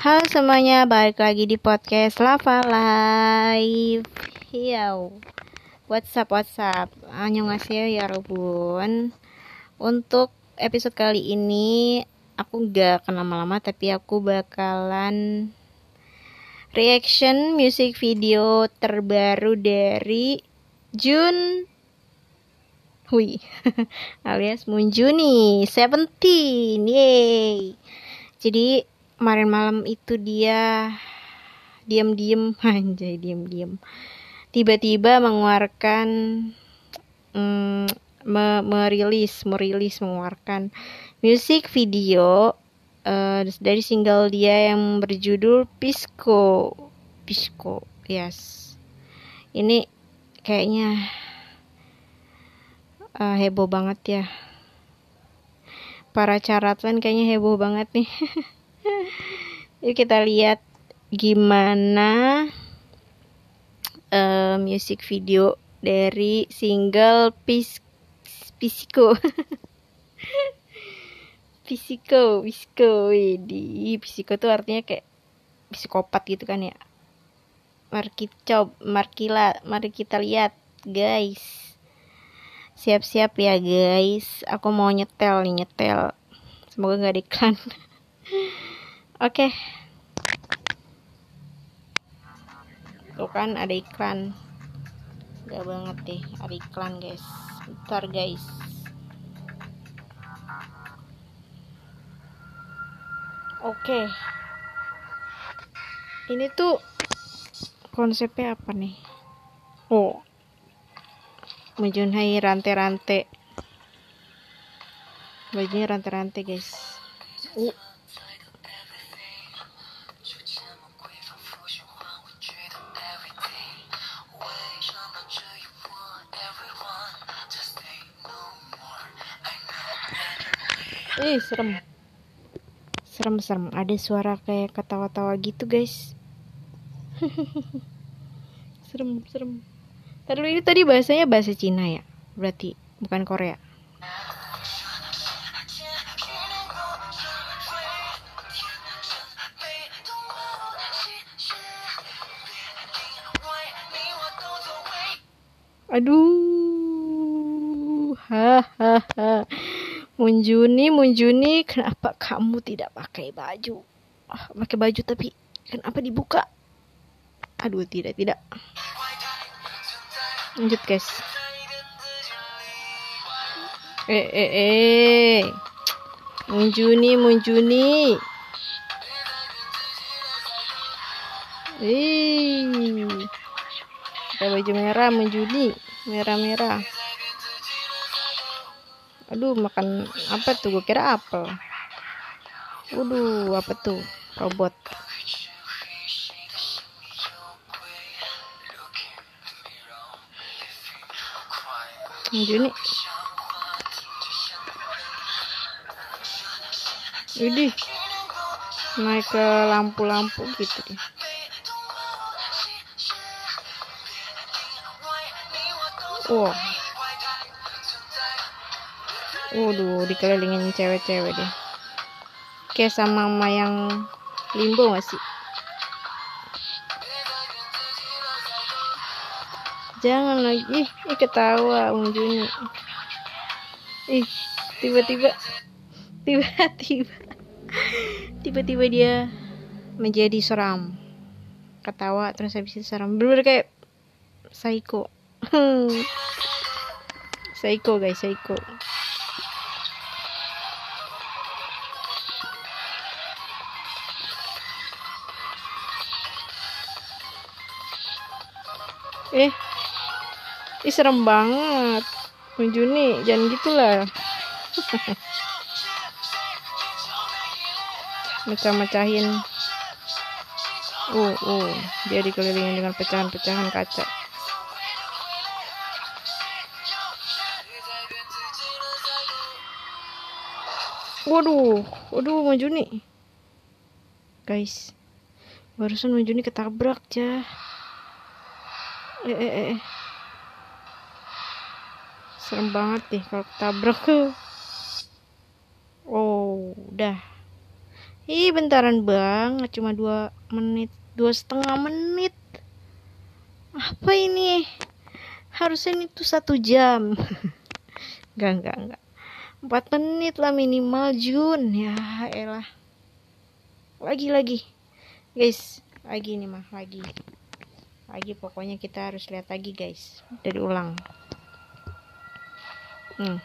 Halo semuanya, balik lagi di podcast Lava Live. Yo, what's up, what's up? Annyeonghaseyo ya Robun. Untuk episode kali ini, aku gak akan lama-lama, tapi aku bakalan reaction music video terbaru dari Jun Hui alias Munjuni Seventeen Yeay Jadi kemarin malam itu dia diam-diam anjay diam-diam. Tiba-tiba mengeluarkan mm, me merilis merilis mengeluarkan musik video uh, dari single dia yang berjudul Pisco. Pisco yes. Ini kayaknya uh, heboh banget ya. Para caratwan kayaknya heboh banget nih yuk kita lihat gimana uh, music video dari single Pis Pisiko Pisiko Pisiko di Pisiko tuh artinya kayak psikopat gitu kan ya. Mari kita coba mari kita mari kita lihat guys. Siap-siap ya guys. Aku mau nyetel nih nyetel. Semoga nggak ada iklan oke. Okay. tuh kan ada iklan. Gak banget deh ada iklan guys. Bentar guys. Oke. Okay. ini tuh konsepnya apa nih? Oh. Menjunhai rantai-rantai. Bajunya rantai-rantai guys. Uh. Ih, serem. Serem-serem. Ada suara kayak ketawa-tawa gitu, guys. serem, serem. Tadi ini tadi bahasanya bahasa Cina ya? Berarti bukan Korea. Aduh, hahaha. Munjuni, Munjuni, kenapa kamu tidak pakai baju? Oh, pakai baju tapi kenapa dibuka? Aduh, tidak, tidak lanjut guys eh eh eh Munjuni Munjuni Ih, pakai baju merah Munjuni merah-merah. Aduh, makan apa tuh? Gue kira apel. Waduh, apa tuh? Robot. Juni Widih naik ke lampu-lampu gitu deh wow waduh dikelilingin cewek-cewek deh. Kayak sama mama yang limbo gak sih? Jangan lagi. Ih, ketawa Unjuni ih tiba-tiba tiba-tiba tiba-tiba dia menjadi seram. Ketawa terus habis itu seram. -bener kayak psycho. Psycho guys psycho eh Ih serem banget. Juni jangan gitulah. Mecah-mecahin. Uh, uh, dia dikelilingi dengan pecahan-pecahan kaca. Waduh, waduh Juni. Guys, barusan Juni ketabrak, cah. Eh, eh, eh. eh. Serem banget deh kalau ketabrak oh udah. Ih bentaran banget cuma dua menit dua setengah menit. Apa ini? Harusnya ini tuh satu jam. Enggak enggak enggak empat menit lah minimal Jun. Ya elah. Lagi lagi. Guys lagi nih mah lagi lagi pokoknya kita harus lihat lagi guys. Dari ulang hmm.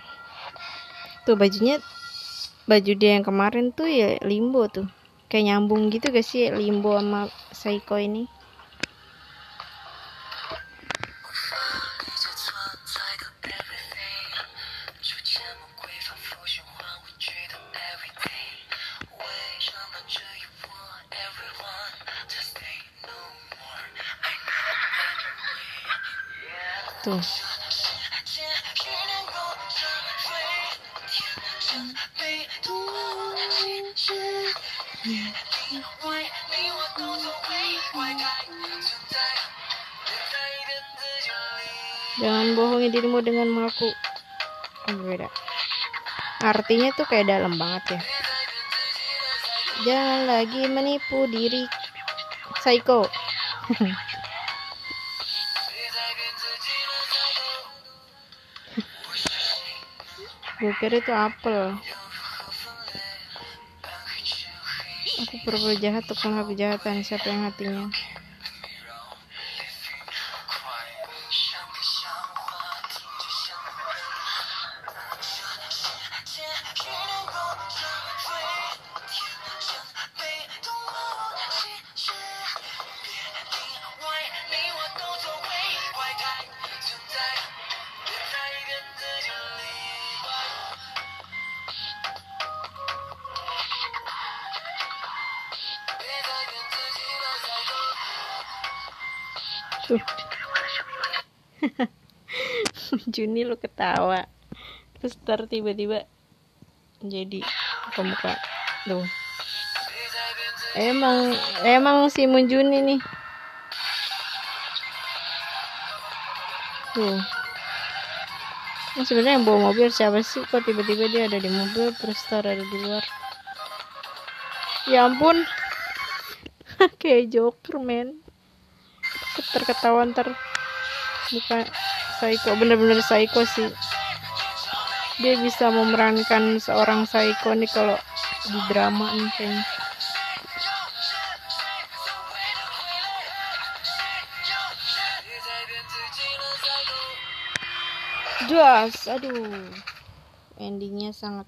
tuh bajunya baju dia yang kemarin tuh ya limbo tuh. Kayak nyambung gitu gak sih limbo sama Saiko ini tuh Jangan bohongi dirimu dengan mengaku. Beda. Artinya tuh kayak dalam banget ya. Jangan lagi menipu diri psycho. Gue kira itu apel. Aku pura-pura jahat melakukan kejahatan siapa yang hatinya. Tuh. Juni lu ketawa. Terus ntar tiba-tiba jadi muka tuh. Emang emang si Munjuni nih. Tuh. Nah, sebenarnya yang bawa mobil siapa sih? Kok tiba-tiba dia ada di mobil terus ada di luar? Ya ampun. Kayak Joker, men terketahuan ter bukan psycho bener-bener psycho sih. Dia bisa memerankan seorang psycho nih kalau di drama nih kayaknya. Jelas aduh. Endingnya sangat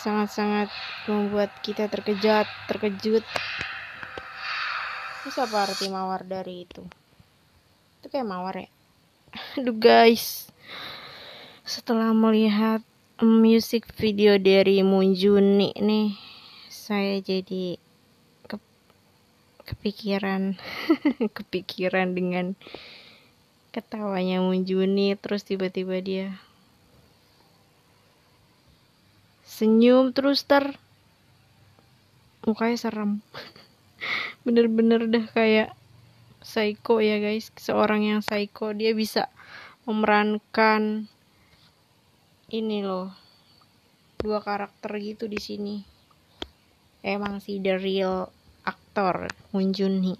sangat-sangat membuat kita terkejut terkejut Terus apa arti mawar dari itu? Itu kayak mawar ya. Aduh guys. Setelah melihat music video dari Munjuni nih, saya jadi ke kepikiran kepikiran dengan ketawanya Munjuni terus tiba-tiba dia senyum terus ter mukanya serem bener-bener dah kayak psycho ya guys. Seorang yang psycho. Dia bisa memerankan ini loh. Dua karakter gitu di sini. Emang sih the real aktor Munjuni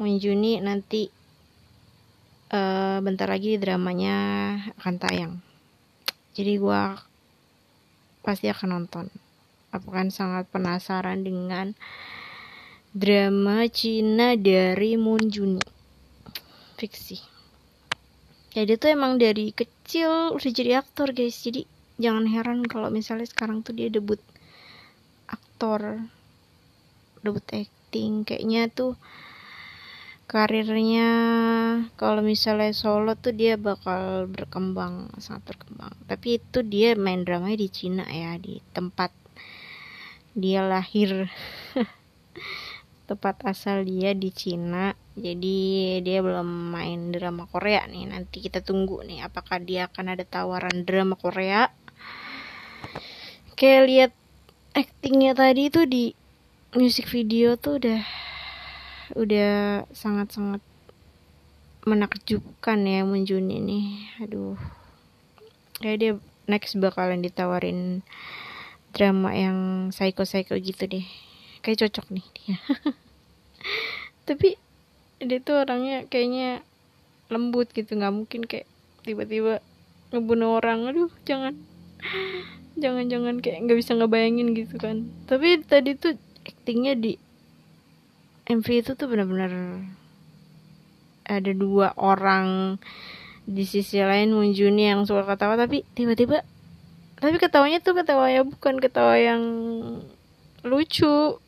Munjuni nanti uh, bentar lagi dramanya akan tayang. Jadi gua pasti akan nonton. Aku kan sangat penasaran dengan drama Cina dari Moon Juni fiksi. Jadi tuh emang dari kecil udah jadi aktor guys. Jadi jangan heran kalau misalnya sekarang tuh dia debut aktor debut acting. Kayaknya tuh karirnya kalau misalnya solo tuh dia bakal berkembang sangat berkembang. Tapi itu dia main drama di Cina ya di tempat dia lahir tempat asal dia di Cina. Jadi dia belum main drama Korea nih. Nanti kita tunggu nih apakah dia akan ada tawaran drama Korea. Kayak lihat actingnya tadi tuh di music video tuh udah udah sangat-sangat menakjubkan ya Munjun ini. Aduh. Kayak dia next bakalan ditawarin drama yang psycho-psycho gitu deh kayak cocok nih dia. Tapi dia tuh orangnya kayaknya lembut gitu nggak mungkin kayak tiba-tiba ngebunuh orang. Aduh jangan. Jangan jangan kayak nggak bisa ngebayangin gitu kan. Tapi tadi tuh actingnya di MV itu tuh benar-benar ada dua orang di sisi lain Munjuni yang suka ketawa tapi tiba-tiba tapi ketawanya tuh ketawa ya bukan ketawa yang lucu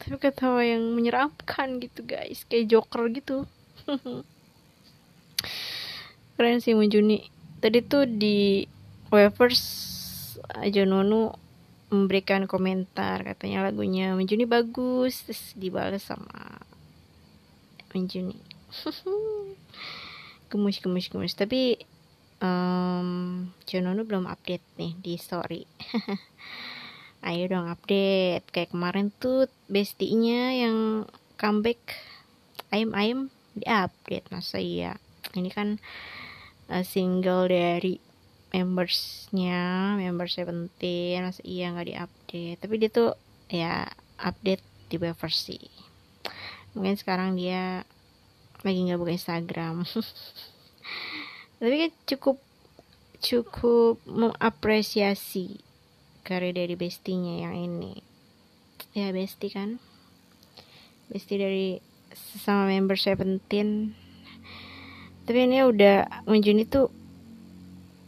tapi ketawa yang menyeramkan gitu guys. Kayak Joker gitu. Keren sih Munjuni tadi tuh di Wevers Nonu memberikan komentar katanya lagunya Menjuni bagus terus dibalas sama Menjuni gemus gemus gemus tapi um, Jonono belum update nih di story ayo dong update. Kayak kemarin tuh bestinya yang comeback. Ayam ayam di update masa iya? Ini kan uh, single dari membersnya member Seventeen masih iya nggak diupdate? Tapi dia tuh ya update di web versi mungkin sekarang dia lagi nggak buka Instagram. Tapi kan cukup cukup mengapresiasi karya dari bestinya yang ini. Ya besti kan? Besti dari sesama member Seventeen. Tapi ini udah Menjuni tuh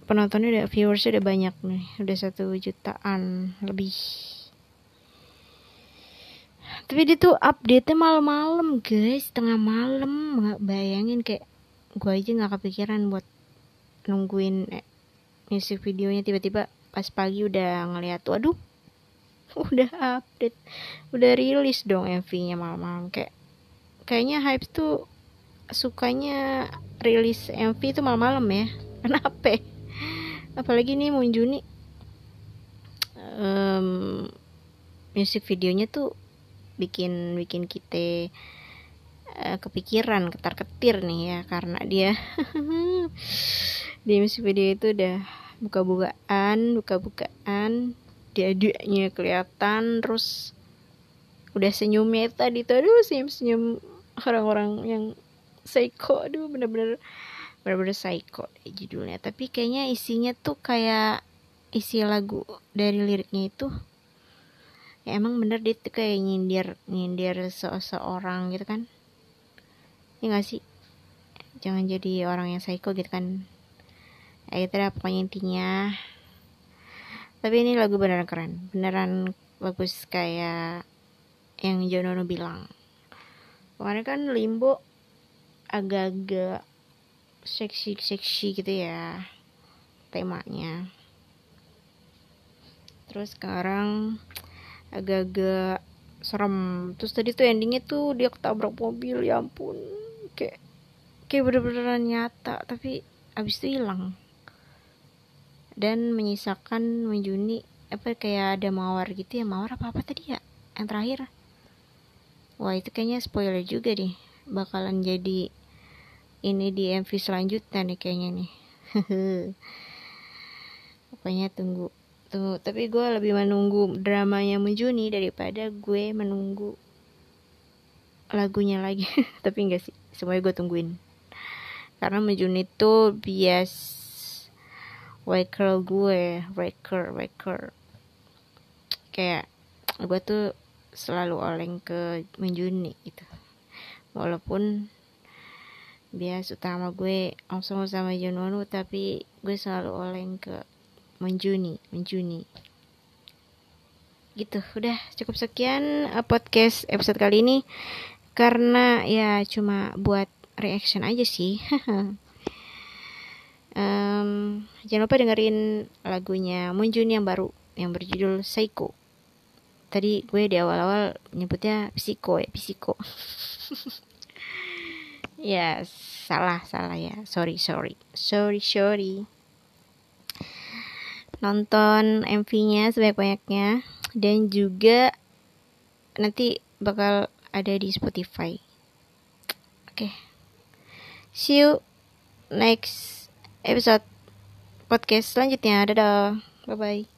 penontonnya udah viewersnya udah banyak nih. Udah satu jutaan lebih. Tapi dia tuh update nya malam-malam guys. Tengah malam. Nggak bayangin kayak gue aja nggak kepikiran buat nungguin eh, music videonya tiba-tiba pas pagi udah ngeliat waduh udah update udah rilis dong MV-nya malam-malam. Kayak kayaknya hype tuh sukanya rilis MV itu malam-malam ya. Kenapa ya? apalagi nih Munjuni um, musik videonya tuh bikin bikin kita uh, kepikiran ketar ketir nih ya karena dia di musik video itu udah buka-bukaan buka-bukaan. Dia-dianya kelihatan terus udah senyumnya tadi tuh. Aduh senyum-senyum orang-orang yang psycho. Aduh bener-bener bener-bener psycho deh judulnya. Tapi kayaknya isinya tuh kayak isi lagu dari liriknya itu. Ya emang bener dia tuh kayak nyindir nyindir seseorang gitu kan. Ya gak sih? Jangan jadi orang yang psycho gitu kan ya itu lah pokoknya intinya. Tapi ini lagu beneran keren. Beneran bagus kayak yang Jonono bilang. Kemarin kan Limbo agak-agak seksi seksi gitu ya temanya. Terus sekarang agak-agak serem. Terus tadi tuh endingnya tuh dia ketabrak mobil ya ampun. Kayak kayak bener-beneran nyata tapi abis itu hilang dan menyisakan menjuni apa kayak ada mawar gitu ya. Mawar apa apa tadi ya? Yang terakhir. Wah itu kayaknya spoiler juga deh. Bakalan jadi ini di MV selanjutnya nih kayaknya nih. Pokoknya tunggu tunggu. Tapi gue lebih menunggu dramanya Menjuni daripada gue menunggu lagunya lagi. Tapi enggak sih semuanya gue tungguin. Karena Menjuni itu bias waker gue waker waker kayak gue tuh selalu oleng ke Menjuni gitu. Walaupun bias utama gue langsung sama Junwonu tapi gue selalu oleng ke Menjuni Menjuni. Gitu udah cukup sekian uh, podcast episode kali ini. Karena ya cuma buat reaction aja sih um, jangan lupa dengerin lagunya Menjuni yang baru yang berjudul Psycho tadi gue di awal-awal nyebutnya psiko ya psiko ya salah salah ya sorry sorry sorry sorry nonton MV-nya sebanyak-banyaknya dan juga nanti bakal ada di Spotify. Oke. Okay. See you next episode podcast selanjutnya. Dadah. Bye bye.